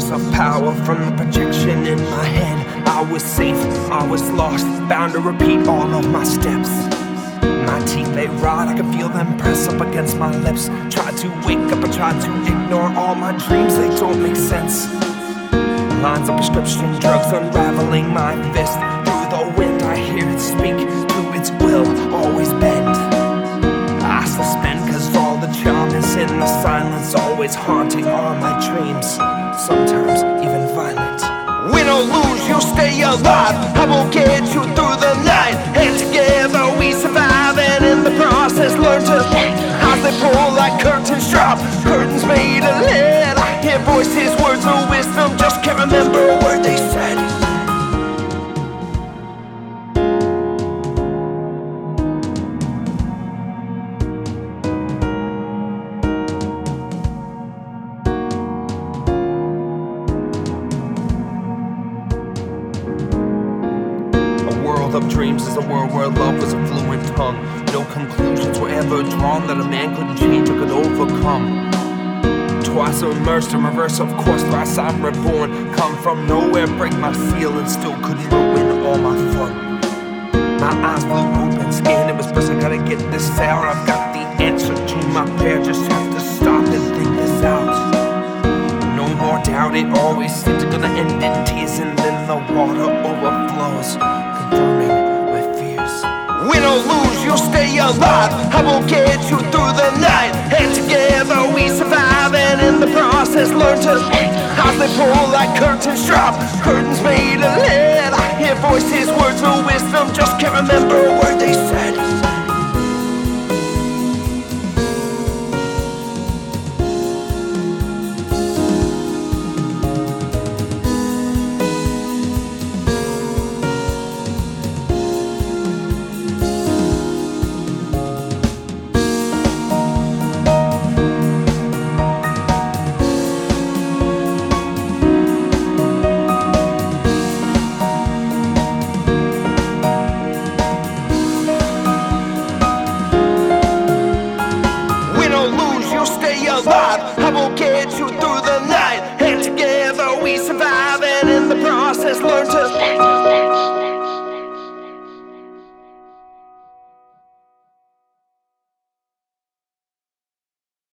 source of power from the projection in my head. I was safe, I was lost, bound to repeat all of my steps. My teeth they rot, I can feel them press up against my lips. Try to wake up, I try to ignore all my dreams, they don't make sense. Lines of prescription drugs unraveling my fist. Through the wind, I hear it speak. Always haunting all my dreams. Sometimes even violent. Win or lose, you'll stay alive. I will get you through the night. And together we survive, and in the process learn to. As they pull like curtains drop, curtains made of lead. I hear voices, words of wisdom, just can't remember world of dreams is a world where love was a fluent tongue. No conclusions were ever drawn that a man couldn't change or could overcome. Twice immersed in reverse, of course, thrice I'm reborn. Come from nowhere, break my seal, and still couldn't ruin all my fun. My eyes flew open, skin it was pressed. I gotta get this out. I've got the answer to my prayer, just have to stop and think this out. No more doubt, it always seems to gonna end in tears, alive. I will get you through the night. And together we survive, and in the process learn to. As they pull like curtains drop, curtains made of lead. I hear voices, words of wisdom, just can't remember a word they said.